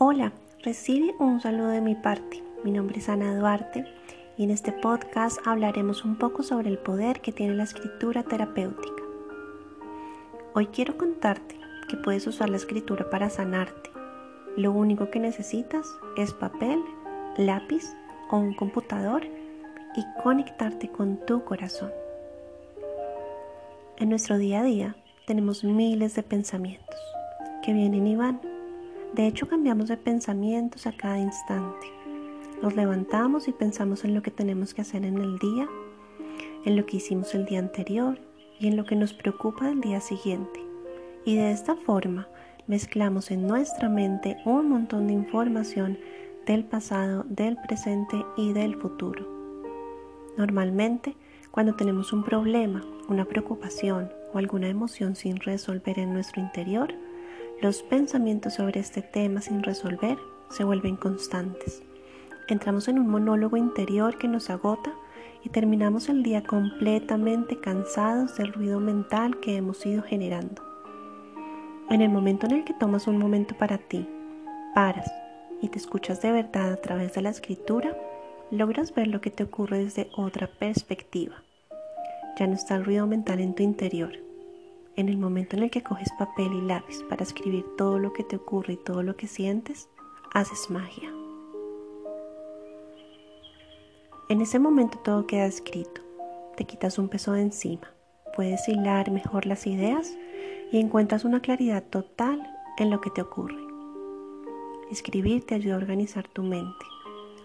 Hola, recibe un saludo de mi parte. Mi nombre es Ana Duarte y en este podcast hablaremos un poco sobre el poder que tiene la escritura terapéutica. Hoy quiero contarte que puedes usar la escritura para sanarte. Lo único que necesitas es papel, lápiz o un computador y conectarte con tu corazón. En nuestro día a día tenemos miles de pensamientos que vienen y van de hecho, cambiamos de pensamientos a cada instante. Nos levantamos y pensamos en lo que tenemos que hacer en el día, en lo que hicimos el día anterior y en lo que nos preocupa del día siguiente. Y de esta forma mezclamos en nuestra mente un montón de información del pasado, del presente y del futuro. Normalmente, cuando tenemos un problema, una preocupación o alguna emoción sin resolver en nuestro interior, los pensamientos sobre este tema sin resolver se vuelven constantes. Entramos en un monólogo interior que nos agota y terminamos el día completamente cansados del ruido mental que hemos ido generando. En el momento en el que tomas un momento para ti, paras y te escuchas de verdad a través de la escritura, logras ver lo que te ocurre desde otra perspectiva. Ya no está el ruido mental en tu interior en el momento en el que coges papel y lápiz para escribir todo lo que te ocurre y todo lo que sientes, haces magia. En ese momento todo queda escrito, te quitas un peso de encima, puedes hilar mejor las ideas y encuentras una claridad total en lo que te ocurre. Escribir te ayuda a organizar tu mente,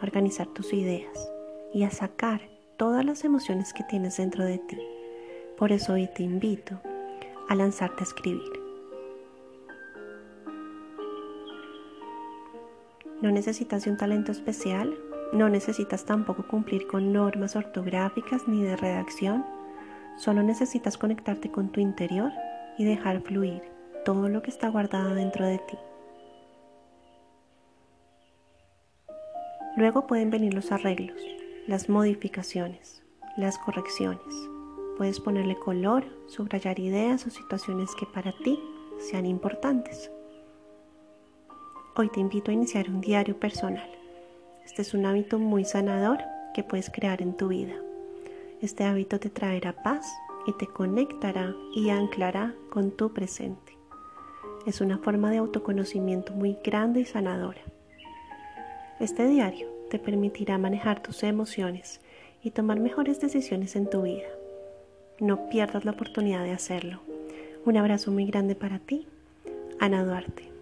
a organizar tus ideas y a sacar todas las emociones que tienes dentro de ti. Por eso hoy te invito a lanzarte a escribir. No necesitas un talento especial, no necesitas tampoco cumplir con normas ortográficas ni de redacción, solo necesitas conectarte con tu interior y dejar fluir todo lo que está guardado dentro de ti. Luego pueden venir los arreglos, las modificaciones, las correcciones. Puedes ponerle color, subrayar ideas o situaciones que para ti sean importantes. Hoy te invito a iniciar un diario personal. Este es un hábito muy sanador que puedes crear en tu vida. Este hábito te traerá paz y te conectará y anclará con tu presente. Es una forma de autoconocimiento muy grande y sanadora. Este diario te permitirá manejar tus emociones y tomar mejores decisiones en tu vida. No pierdas la oportunidad de hacerlo. Un abrazo muy grande para ti, Ana Duarte.